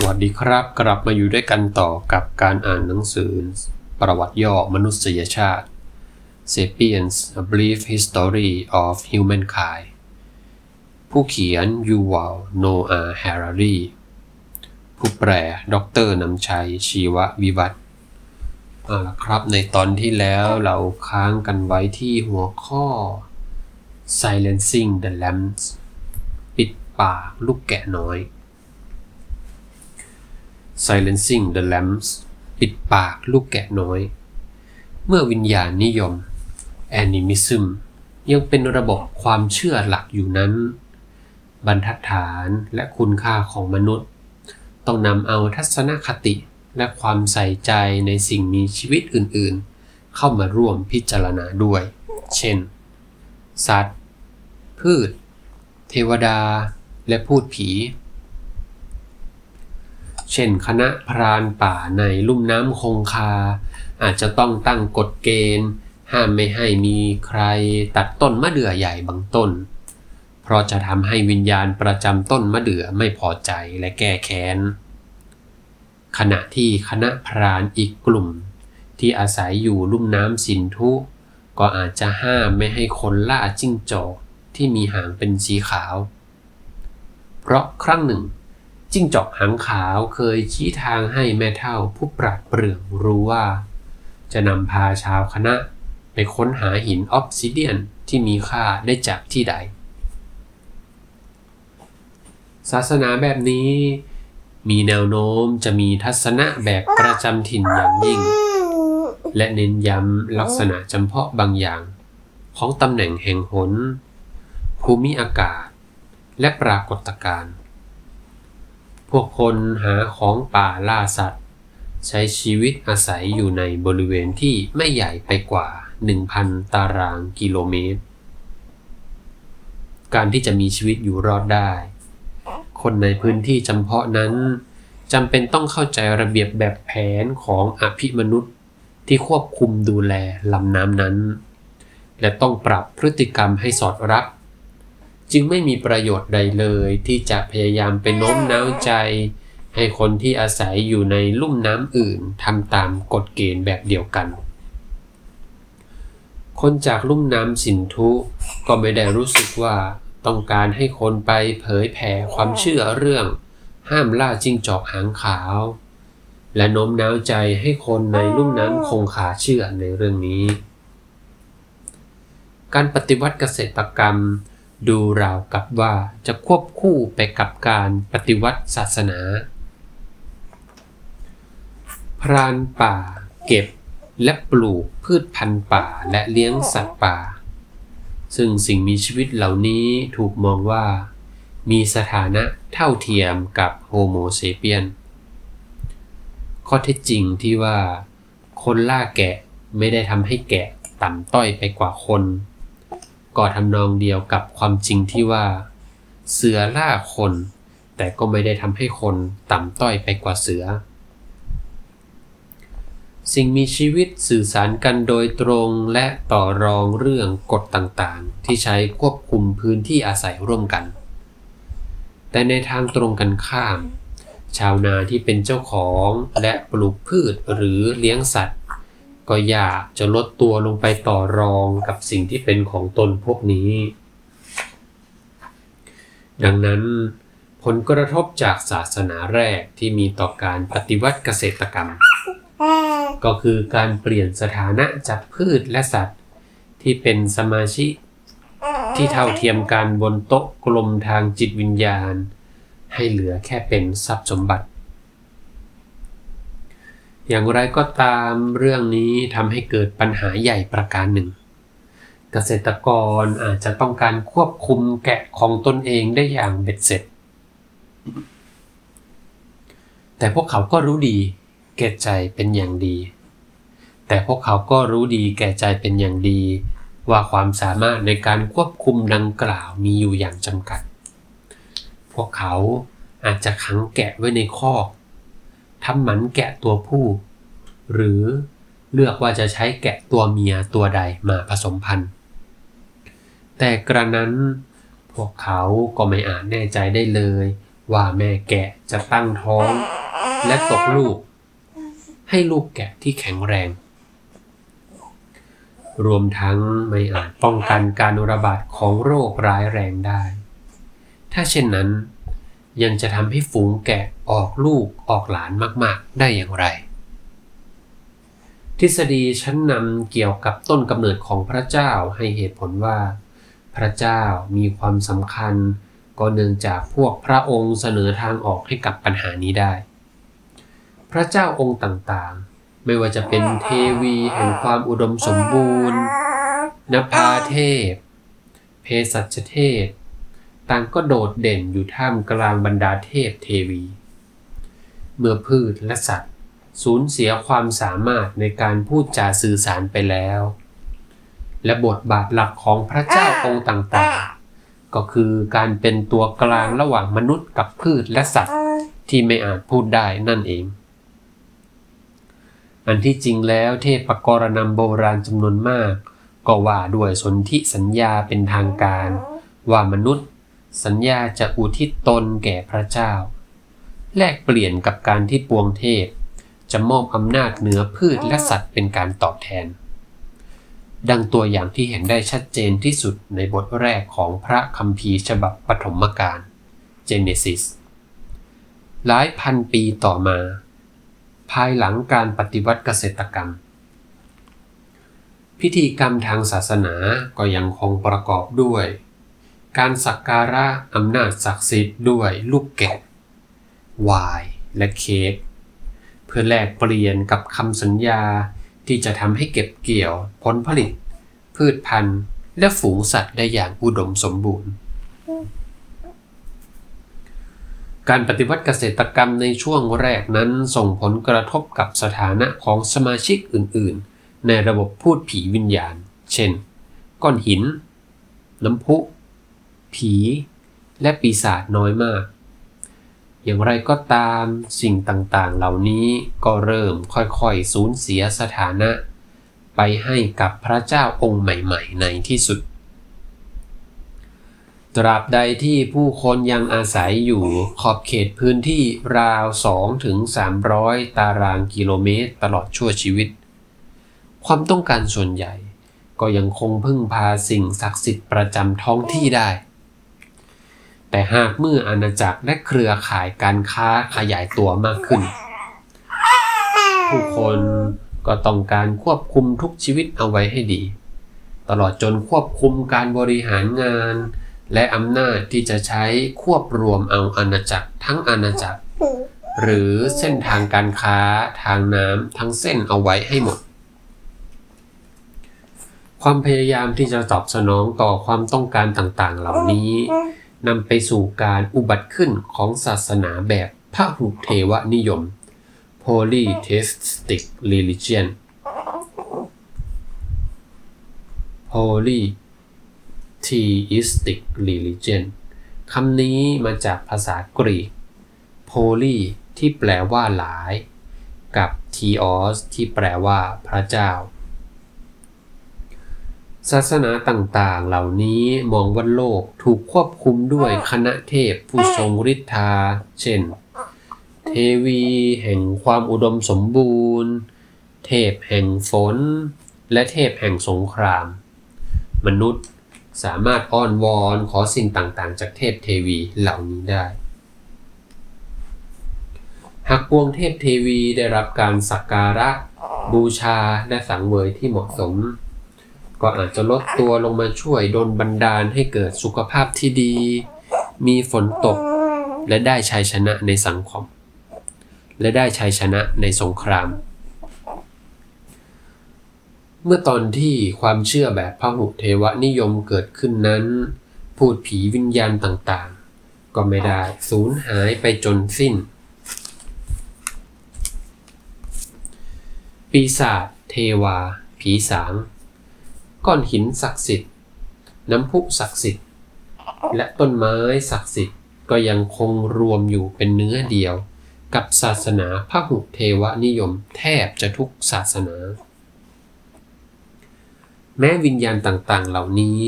สวัสดีครับ กลับมาอยู่ด้วยกันต่อกับการอ่านหนังสือ ประวัติย่อมนุษยชาติ Sapiens A Brief History of Humankind ผู้เขียนยูวัลโนอาแฮร์รีผู้แปลดรนำชัย ชีววิวัฒน์เอาละครับ ในตอนที่แล้วเราค้างกันไว้ที่หัวข้อ Silencing the Lambs ปิดปากลูกแกะน้อย Silencing the Lambs ปิดปากลูกแกะน้อย เมื่อวิญญาณนิยม Animism ยังเป็นระบบความเชื่อหลักอยู่นั้น บรรทัดฐานและคุณค่าของมนุษย์ ต้องนำเอาทัศนคติและความใส่ใจในสิ่งมีชีวิตอื่นๆ เข้ามาร่วมพิจารณาด้วย เช่น สัตว์ พืช เทวดา และพูดผี เช่น คณะพรานป่าในลุ่มน้ำคงคา อาจจะต้องตั้งกฎเกณฑ์ ห้ามไม่ให้มีใครตัดต้นมะเดื่อใหญ่บางต้น เพราะจะทำให้วิญญาณประจำต้นมะเดื่อไม่พอใจและแก้แค้น ขณะที่คณะพรานอีกกลุ่ม ที่อาศัยอยู่ลุ่มน้ำสินธุ ก็อาจจะห้ามไม่ให้คนล่าจิ้งจอกที่มีหางเป็นสีขาว เพราะครั้งหนึ่ง จิ้งจอกหางขาวเคยชี้ทางให้แม่เฒ่าผู้ปราดเปรื่องรู้ว่า จะนำพาชาวคณะไปค้นหาหินออบซิเดียนที่มีค่าได้จากที่ใด ศาสนาแบบนี้มีแนวโน้มจะมีทัศนะแบบประจำถิ่นอย่างยิ่ง และเน้นย้ำลักษณะจำเพาะบางอย่าง ของตำแหน่งแห่งหน ภูมิอากาศ และปรากฏการณ์ พวกคนหาของป่าล่าสัตว์ ใช้ชีวิตอาศัยอยู่ในบริเวณที่ไม่ใหญ่ไปกว่า 1,000 ตารางกิโลเมตร การที่จะมีชีวิตอยู่รอดได้ คนในพื้นที่จำเพาะนั้นจำเป็นต้องเข้าใจระเบียบแบบแผนของอภิมนุษย์ที่ควบคุมดูแลลำน้ำนั้น และต้องปรับพฤติกรรมให้สอดรับ จึงไม่มีประโยชน์ใดเลยที่จะพยายามไปโน้มน้าวใจ ให้คนที่อาศัยอยู่ในลุ่มน้ำอื่นทำตามกฎเกณฑ์แบบเดียวกัน คนจากลุ่มน้ำสินธุก็ไม่ได้รู้สึกว่าต้องการให้คนไปเผยแผ่ความเชื่อเรื่อง ห้ามล่าจิ้งจอกหางขาว และโน้มน้าวใจให้คนในลุ่มน้ำคงขาเชื่อในเรื่องนี้ การปฏิวัติเกษตรกรรม ดูราวกับว่าจะควบคู่ไปกับการปฏิวัติศาสนา พรานป่าเก็บและปลูกพืชพันธุ์ป่าและเลี้ยงสัตว์ป่า ซึ่งสิ่งมีชีวิตเหล่านี้ถูกมองว่า มีสถานะเท่าเทียมกับโฮโมเซเปียน ข้อเท็จจริงที่ว่า คนล่าแกะไม่ได้ทำให้แกะต่ำต้อยไปกว่าคน ก็ทำนองเดียวกับความจริงที่ว่า เสือล่าคน แต่ก็ไม่ได้ทำให้คนต่ำต้อยไปกว่าเสือ สิ่งมีชีวิตสื่อสารกันโดยตรงและต่อรองเรื่องกฎต่างๆ ที่ใช้ควบคุมพื้นที่อาศัยร่วมกัน แต่ในทางตรงกันข้าม ชาวนาที่เป็นเจ้าของและปลูกพืชหรือเลี้ยงสัตว์ ก็อยากจะลดตัวลงไปต่อรองกับสิ่งที่เป็นของตนพวกนี้ ดังนั้นผลกระทบจากศาสนาแรกที่มีต่อการปฏิวัติเกษตรกรรม ก็คือการเปลี่ยนสถานะจากพืชและสัตว์ ที่เป็นสมาชิกที่เท่าเทียมกันบนโต๊ะกลมทางจิตวิญญาณ ให้เหลือแค่เป็นทรัพย์สมบัติ อย่างไรก็ตามเรื่องนี้ทำให้เกิดปัญหาใหญ่ประการหนึ่ง เกษตรกรอาจจะต้องการควบคุมแกะของตนเองได้อย่างเบ็ดเสร็จ แต่พวกเขาก็รู้ดี แก่ใจเป็นอย่างดี แต่พวกเขาก็รู้ดีแก่ใจเป็นอย่างดี ว่าความสามารถในการควบคุมดังกล่าวมีอยู่อย่างจำกัด พวกเขาอาจจะขังแกะไว้ในคอก ทำหมันแกะตัวผู้ หรือเลือกว่าจะใช้แกะตัวเมียตัวใดมาผสมพันธุ์ แต่กระนั้นพวกเขาก็ไม่อาจแน่ใจได้เลย ว่าแม่แกะจะตั้งท้อง และตกลูก ให้ลูกแกะที่แข็งแรง รวมทั้งไม่อาจป้องกันการระบาดของโรคร้ายแรงได้ ถ้าเช่นนั้น ยังจะทำให้ฝูงแกะออกลูกออกหลานมาก ๆ ได้อย่างไร ทฤษฎีชั้นนำเกี่ยวกับต้นกำเนิดของพระเจ้าให้เหตุผลว่า พระเจ้ามีความสำคัญ ก็เนื่องจากพวกพระองค์เสนอทางออกให้กับปัญหานี้ได้ พระเจ้าองค์ต่างๆ ไม่ว่าจะเป็นเทวีแห่งความอุดมสมบูรณ์นภาเทพเพสัชเทพ ต่างก็โดดเด่นอยู่ท่ามกลางบรรดาเทพเทวี เมื่อพืชและสัตว์สูญเสียความสามารถในการพูดจาสื่อสารไปแล้ว และบทบาทหลักของพระเจ้าองค์ต่างๆ ก็คือการเป็นตัวกลางระหว่างมนุษย์กับพืชและสัตว์ที่ไม่อาจพูดได้นั่นเอง อันที่จริงแล้วเทพกรณำโบราณจำนวนมาก ก็ว่าด้วยสนธิสัญญาเป็นทางการ ว่ามนุษย์ สัญญาจะอุทิศตนแก่พระเจ้า แลกเปลี่ยนกับการที่ปวงเทพ จะมอบอำนาจเหนือพืชและสัตว์เป็นการตอบแทน ดังตัวอย่างที่เห็นได้ชัดเจนที่สุดในบทแรกของพระคัมภีร์ฉบับปฐมกาล Genesis หลายพันปีต่อมา ภายหลังการปฏิวัติเกษตรกรรม พิธีกรรมทางศาสนาก็ยังคงประกอบด้วย การสักการะอำนาจศักดิ์สิทธิ์ด้วยลูกแกะวน์และเค้กเพื่อแลกเปลี่ยนกับคำสัญญาที่จะทำให้เก็บเกี่ยวผลผลิต พืชพันธุ์ และฝูงสัตว์ได้อย่างอุดมสมบูรณ์ การปฏิวัติเกษตรกรรมในช่วงแรกนั้นส่งผลกระทบกับสถานะของสมาชิกอื่น ๆ ในระบบพูดผีวิญญาณ เช่น ก้อนหิน น้ำพุ ผี และปีศาจน้อยมาก อย่างไรก็ตามสิ่งต่างๆ เหล่านี้ก็เริ่มค่อยๆสูญเสียสถานะ ไปให้กับพระเจ้าองค์ใหม่ๆ ในที่สุด ตราบใดที่ผู้คนยังอาศัยอยู่ขอบเขตพื้นที่ราว2ถึง300 ตารางกิโลเมตรตลอดชั่วชีวิต ความต้องการส่วนใหญ่ก็ยังคงพึ่งพาสิ่งศักดิ์สิทธิ์ประจำท้องที่ได้ แต่หากเมื่ออาณาจักรและเครือข่ายการค้าขยายตัวมากขึ้น ผู้คนก็ต้องการควบคุมทุกชีวิตเอาไว้ให้ดี ตลอดจนควบคุมการบริหารงาน และอำนาจที่จะใช้ควบรวมเอาอาณาจักรทั้งอาณาจักร หรือเส้นทางการค้าทางน้ำทั้งเส้นเอาไว้ให้หมดความพยายามที่จะตอบสนองต่อความต้องการต่างๆ เหล่านี้ นำไปสู่การอุบัติขึ้นของศาสนาแบบพระหุเทวนิยม polytheistic religion polytheistic religion คำนี้มาจากภาษากรีก poly ที่แปลว่าหลาย กับ theos ที่แปลว่าพระเจ้า ศาสนาต่างๆ เหล่านี้มองว่าโลกถูกควบคุมด้วยคณะเทพผู้ทรงฤทธา เช่น เทวีแห่งความอุดมสมบูรณ์ เทพแห่งฝน และเทพแห่งสงคราม มนุษย์สามารถอ้อนวอนขอสิ่งต่างๆ จากเทพเทวีเหล่านี้ได้ หากปวงเทพเทวีได้รับการสักการะ บูชาและสังเวยที่เหมาะสม ก็อาจจะลดตัวลงมาช่วยดลบันดาลให้เกิดสุขภาพที่ดี มีฝนตก และได้ชัยชนะในสังคม และได้ชัยชนะในสงคราม เมื่อตอนที่ความเชื่อแบบพหุเทวนิยมเกิดขึ้นนั้น พูดผีวิญญาณต่างๆ ก็ไม่ได้สูญหายไปจนสิ้น ปีศาจเทวา ผีสาง ก้อนหินศักดิ์สิทธิ์ น้ำพุศักดิ์สิทธิ์ และต้นไม้ศักดิ์สิทธิ์ก็ยังคงรวมอยู่เป็นเนื้อเดียว กับศาสนาพหุเทวนิยมแทบจะทุกศาสนา แม้วิญญาณต่างๆ เหล่านี้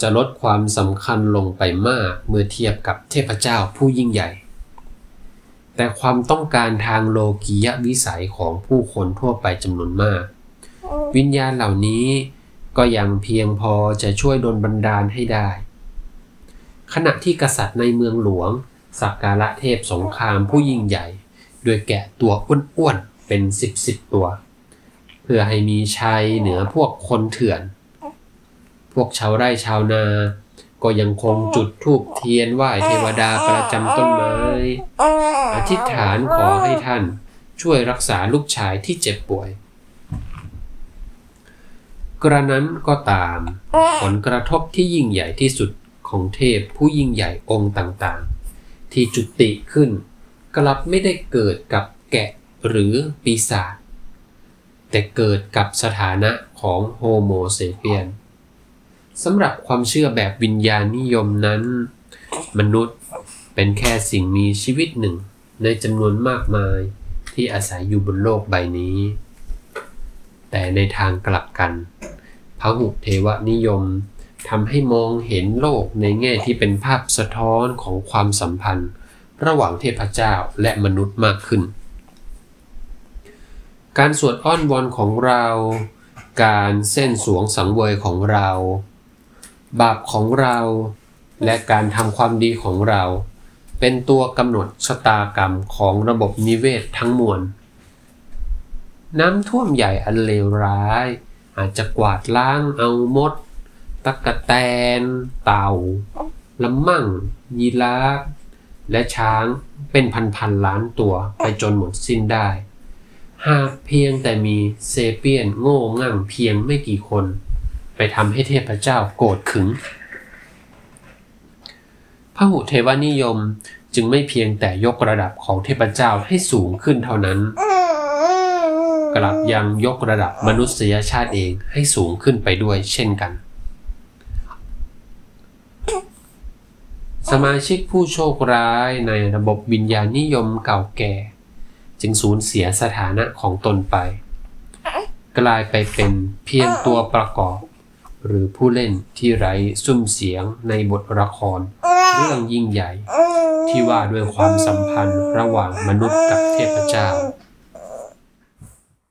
จะลดความสำคัญลงไปมากเมื่อเทียบกับเทพเจ้าผู้ยิ่งใหญ่ แต่ความต้องการทางโลกียวิสัยของผู้คนทั่วไปจำนวนมาก วิญญาณเหล่านี้ ก็ยังเพียงพอจะช่วยดลบันดาลให้ได้ ขณะที่กษัตริย์ในเมืองหลวง สักการะเทพสงครามผู้ยิ่งใหญ่ โดยแกะตัวอ้วนๆเป็นสิบสิบตัว เพื่อให้มีชัยเหนือพวกคนเถื่อน พวกชาวไร่ชาวนา ก็ยังคงจุดธูปเทียนไหว้เทวดาประจำต้นไม้ อธิษฐานขอให้ท่านช่วยรักษาลูกชายที่เจ็บป่วย กระนั้นก็ตาม ผลกระทบที่ยิ่งใหญ่ที่สุดของเทพผู้ยิ่งใหญ่องค์ต่างๆ ที่จุติขึ้น กลับไม่ได้เกิดกับแกะหรือปีศาจแต่เกิดกับสถานะของโฮโมเซเปียนสำหรับความเชื่อแบบวิญญาณนิยมนั้น มนุษย์เป็นแค่สิ่งมีชีวิตหนึ่งในจำนวนมากมายที่อาศัยอยู่บนโลกใบนี้ แต่ในทางกลับกันพระหุเทวนิยมทำให้มองเห็นโลกในแง่ที่เป็นภาพสะท้อนของความสัมพันธ์ ระหว่างเทพเจ้าและมนุษย์มากขึ้น การสวดอ้อนวอนของเรา การเส้นสวงสังเวยของเรา บาปของเรา และการทำความดีของเรา เป็นตัวกำหนดชะตากรรมของระบบนิเวศทั้งมวล น้ำท่วมใหญ่อันเลวร้าย อาจจะกวาดล้างเอามด ตะกะแตน เต่าละมั่ง ยีราฟและช้างเป็นพันๆล้านตัวไปจนหมดสิ้นได้ หากเพียงแต่มีเซเปียนโง่งั่งเพียงไม่กี่คน ไปทำให้เทพเจ้าโกรธขึงพหุเทวนิยมจึงไม่เพียงแต่ยกระดับของเทพเจ้าให้สูงขึ้นเท่านั้น กลับยังยกระดับมนุษยชาติเองให้สูงขึ้นไปด้วยเช่นกัน สมาชิกผู้โชคร้ายในระบบวิญญาณนิยมเก่าแก่ จึงสูญเสียสถานะของตนไป กลายไปเป็นเพียงตัวประกอบ หรือผู้เล่นที่ไร้ซุ้มเสียงในบทละคร เรื่องยิ่งใหญ่ ที่ว่าด้วยความสัมพันธ์ระหว่างมนุษย์กับเทพเจ้า